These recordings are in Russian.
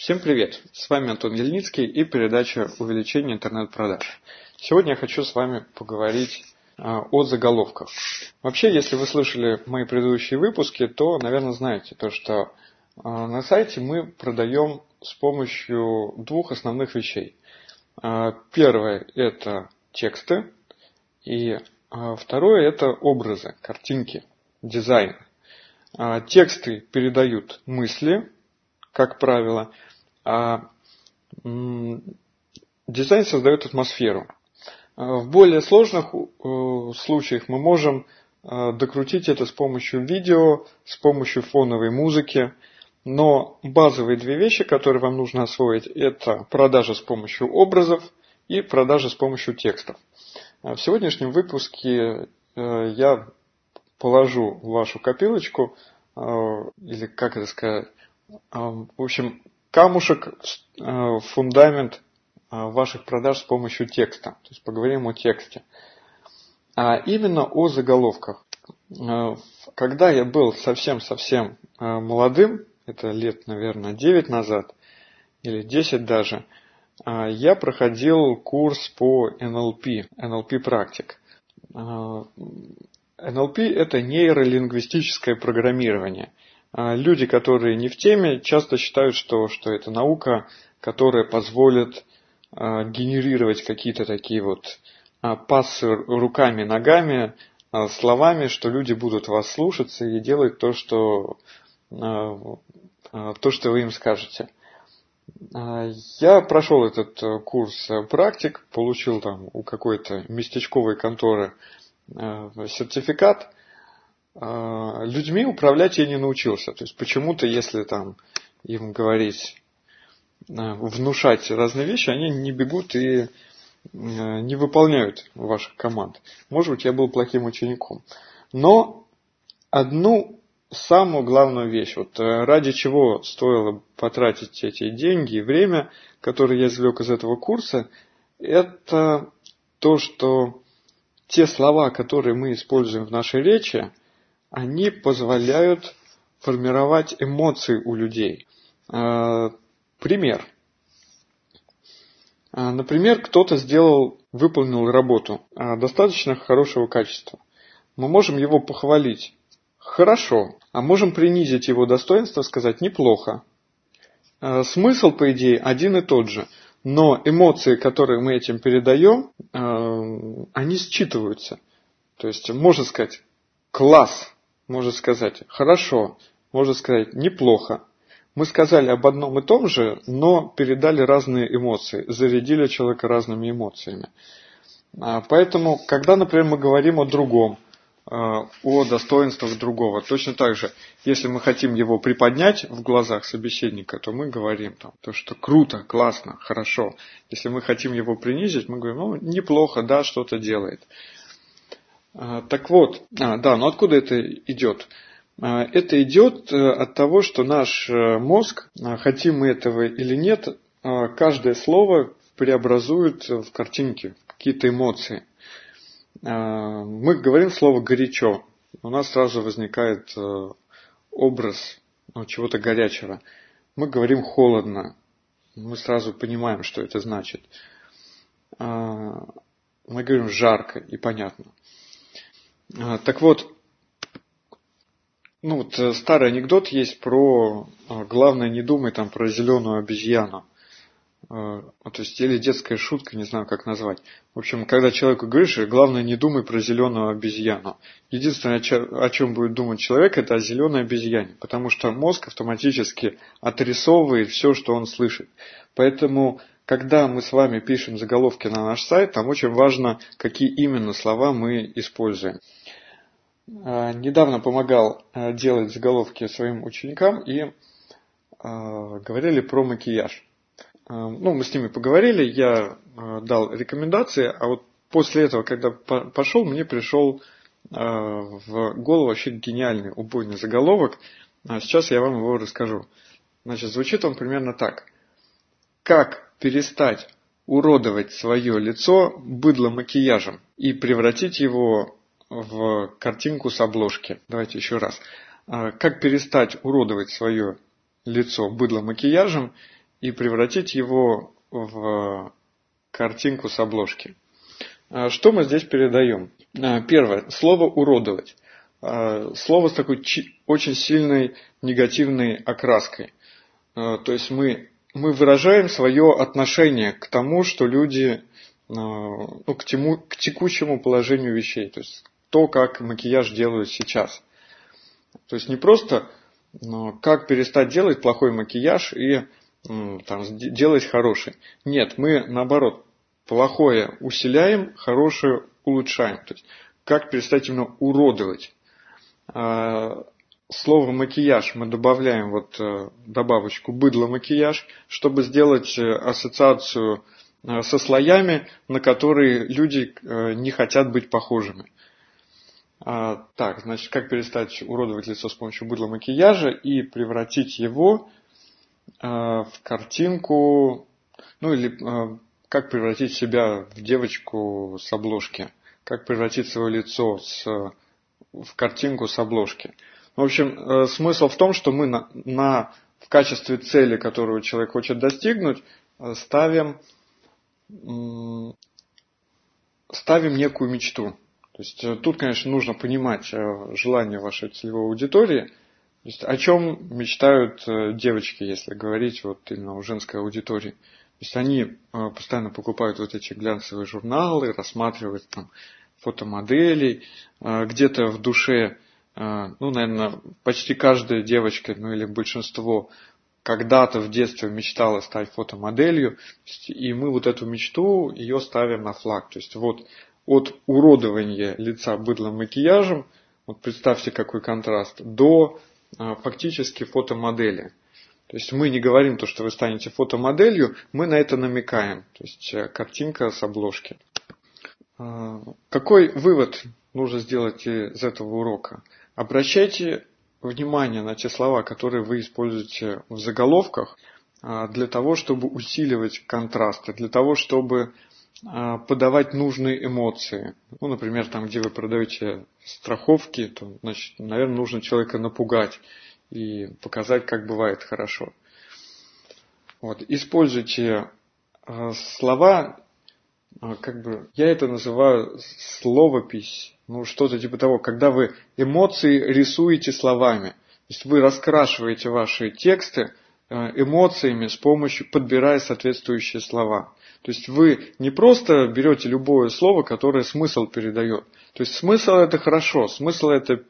Всем привет! С вами Антон Ельницкий и передача «Увеличение интернет-продаж». Сегодня я хочу с вами поговорить а, о заголовках. Вообще, если вы слышали мои предыдущие выпуски, то, наверное, знаете то, что а, на сайте мы продаем с помощью двух основных вещей. А, первое – это тексты, и второе – это образы, картинки, дизайн. Тексты передают мысли, как правило, а дизайн создает атмосферу. В более сложных э, случаях мы можем э, докрутить это с помощью видео, с помощью фоновой музыки. Но базовые две вещи, которые вам нужно освоить, это продажа с помощью образов и продажа с помощью текстов. В сегодняшнем выпуске э, я положу в вашу копилочку, или как это сказать, в общем, камушек, э, фундамент э, ваших продаж с помощью текста. То есть поговорим о тексте. А именно о заголовках. Э, когда я был совсем-совсем молодым, это лет, наверное, 9 назад, или 10 даже, я проходил курс по NLP, NLP практик. NLP это нейролингвистическое программирование – люди, которые не в теме, часто считают, что, что это наука, которая позволит а, генерировать какие-то такие вот а, пассы руками, ногами, словами, что люди будут вас слушаться и делать то, что, то, что вы им скажете. Я прошел этот э, курс э, практик, получил там у какой-то местечковой конторы э, сертификат – а, людьми управлять я не научился. То есть почему-то, если там им говорить, а, внушать разные вещи, они не бегут и а, не выполняют ваших команд. Может быть, я был плохим учеником. Но одну самую главную вещь, вот э, ради чего стоило потратить эти деньги и время, которые я извлек из этого курса, это то, что те слова, которые мы используем в нашей речи, они позволяют формировать эмоции у людей. А, пример. А, например, кто-то сделал, выполнил работу а, достаточно хорошего качества. Мы можем его похвалить. Хорошо. А можем принизить его достоинство, сказать неплохо. Смысл, по идее, один и тот же. Но эмоции, которые мы этим передаем, они считываются. То есть можно сказать класс, может сказать «хорошо», может сказать «неплохо». Мы сказали об одном и том же, но передали разные эмоции, зарядили человека разными эмоциями. А, поэтому, когда, например, мы говорим о другом, а, о достоинствах другого, точно так же, если мы хотим его приподнять в глазах собеседника, то мы говорим там, то, что круто, классно, хорошо. Если мы хотим его принизить, мы говорим, ну, неплохо, да, что-то делает. А, так вот, а, да, но откуда это идет? А, это идет э, от того, что наш э, мозг, хотим мы этого или нет, каждое слово преобразует в картинки, в какие-то эмоции. Мы говорим слово горячо, у нас сразу возникает э, образ ну, чего-то горячего. Мы говорим холодно, мы сразу понимаем, что это значит. Мы говорим жарко и понятно. А, так вот, ну вот э, старый анекдот есть про а, главное не думай там про зеленую обезьяну. А, то есть или детская шутка, не знаю как назвать. В общем, когда человеку говоришь, главное не думай про зеленую обезьяну. Единственное, о чем будет думать человек, это о зеленой обезьяне, потому что мозг автоматически отрисовывает все, что он слышит. Поэтому когда мы с вами пишем заголовки на наш сайт, там очень важно, какие именно слова мы используем. А, недавно помогал а, делать заголовки своим ученикам и а, говорили про макияж. Ну, мы с ними поговорили, я дал рекомендации, а вот после этого, когда пошел, мне пришел в голову вообще гениальный убойный заголовок. Сейчас я вам его расскажу. Значит, звучит он примерно так. Как перестать уродовать свое лицо быдло макияжем и превратить его в картинку с обложки. Давайте еще раз. А, как перестать уродовать свое лицо быдло макияжем и превратить его в картинку с обложки. А, что мы здесь передаем? А, первое. Слово «уродовать». Слово с такой очень сильной негативной окраской. То есть мы, мы выражаем свое отношение к тому, что люди, ну, к, тему, к текущему положению вещей. То есть то, как макияж делают сейчас. То есть не просто как перестать делать плохой макияж и там, делать хороший. Нет, мы наоборот плохое усиляем, хорошее улучшаем. То есть как перестать именно уродовать. А, слово макияж мы добавляем вот э, добавочку быдло макияж, чтобы сделать э, ассоциацию э, со слоями, на которые люди не хотят быть похожими. А, так, значит, как перестать уродовать лицо с помощью быдла макияжа и превратить его а, в картинку, ну или а, как превратить себя в девочку с обложки, как превратить свое лицо с, в картинку с обложки. В общем, э, смысл в том, что мы на, на, в качестве цели, которую человек хочет достигнуть, э, ставим, ставим некую мечту. То есть э, тут, конечно, нужно понимать э, желание вашей целевой аудитории. То есть о чем мечтают э, девочки, если говорить вот именно о женской аудитории. То есть они постоянно покупают вот эти глянцевые журналы, рассматривают там фотомоделей, где-то в душе, ну, наверное, почти каждая девочка, ну или большинство когда-то в детстве мечтала стать фотомоделью, и мы вот эту мечту, ее ставим на флаг. То есть вот от уродования лица быдлым макияжем, вот представьте какой контраст, до а, фактически фотомодели. То есть мы не говорим то, что вы станете фотомоделью, мы на это намекаем. То есть э, картинка с обложки. А, какой вывод нужно сделать из этого урока? Обращайте внимание на те слова, которые вы используете в заголовках, а, для того, чтобы усиливать контрасты, для того, чтобы подавать нужные эмоции. Ну, например, там, где вы продаете страховки, то, значит, наверное, нужно человека напугать и показать, как бывает хорошо. Вот. Используйте а, слова, а, как бы, я это называю словопись, ну, что-то типа того, когда вы эмоции рисуете словами. То есть вы раскрашиваете ваши тексты эмоциями с помощью, подбирая соответствующие слова. То есть вы не просто берете любое слово, которое смысл передает. То есть смысл это хорошо, смысл это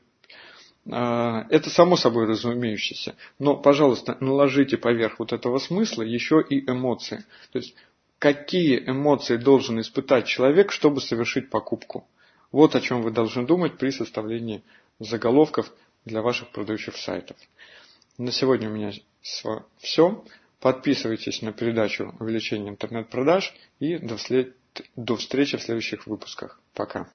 а, это само собой разумеющееся. Но, пожалуйста, наложите поверх вот этого смысла еще и эмоции. То есть, какие эмоции должен испытать человек, чтобы совершить покупку. Вот о чем вы должны думать при составлении заголовков для ваших продающих сайтов. На сегодня у меня все. Подписывайтесь на передачу увеличения интернет-продаж и до встречи в следующих выпусках. Пока.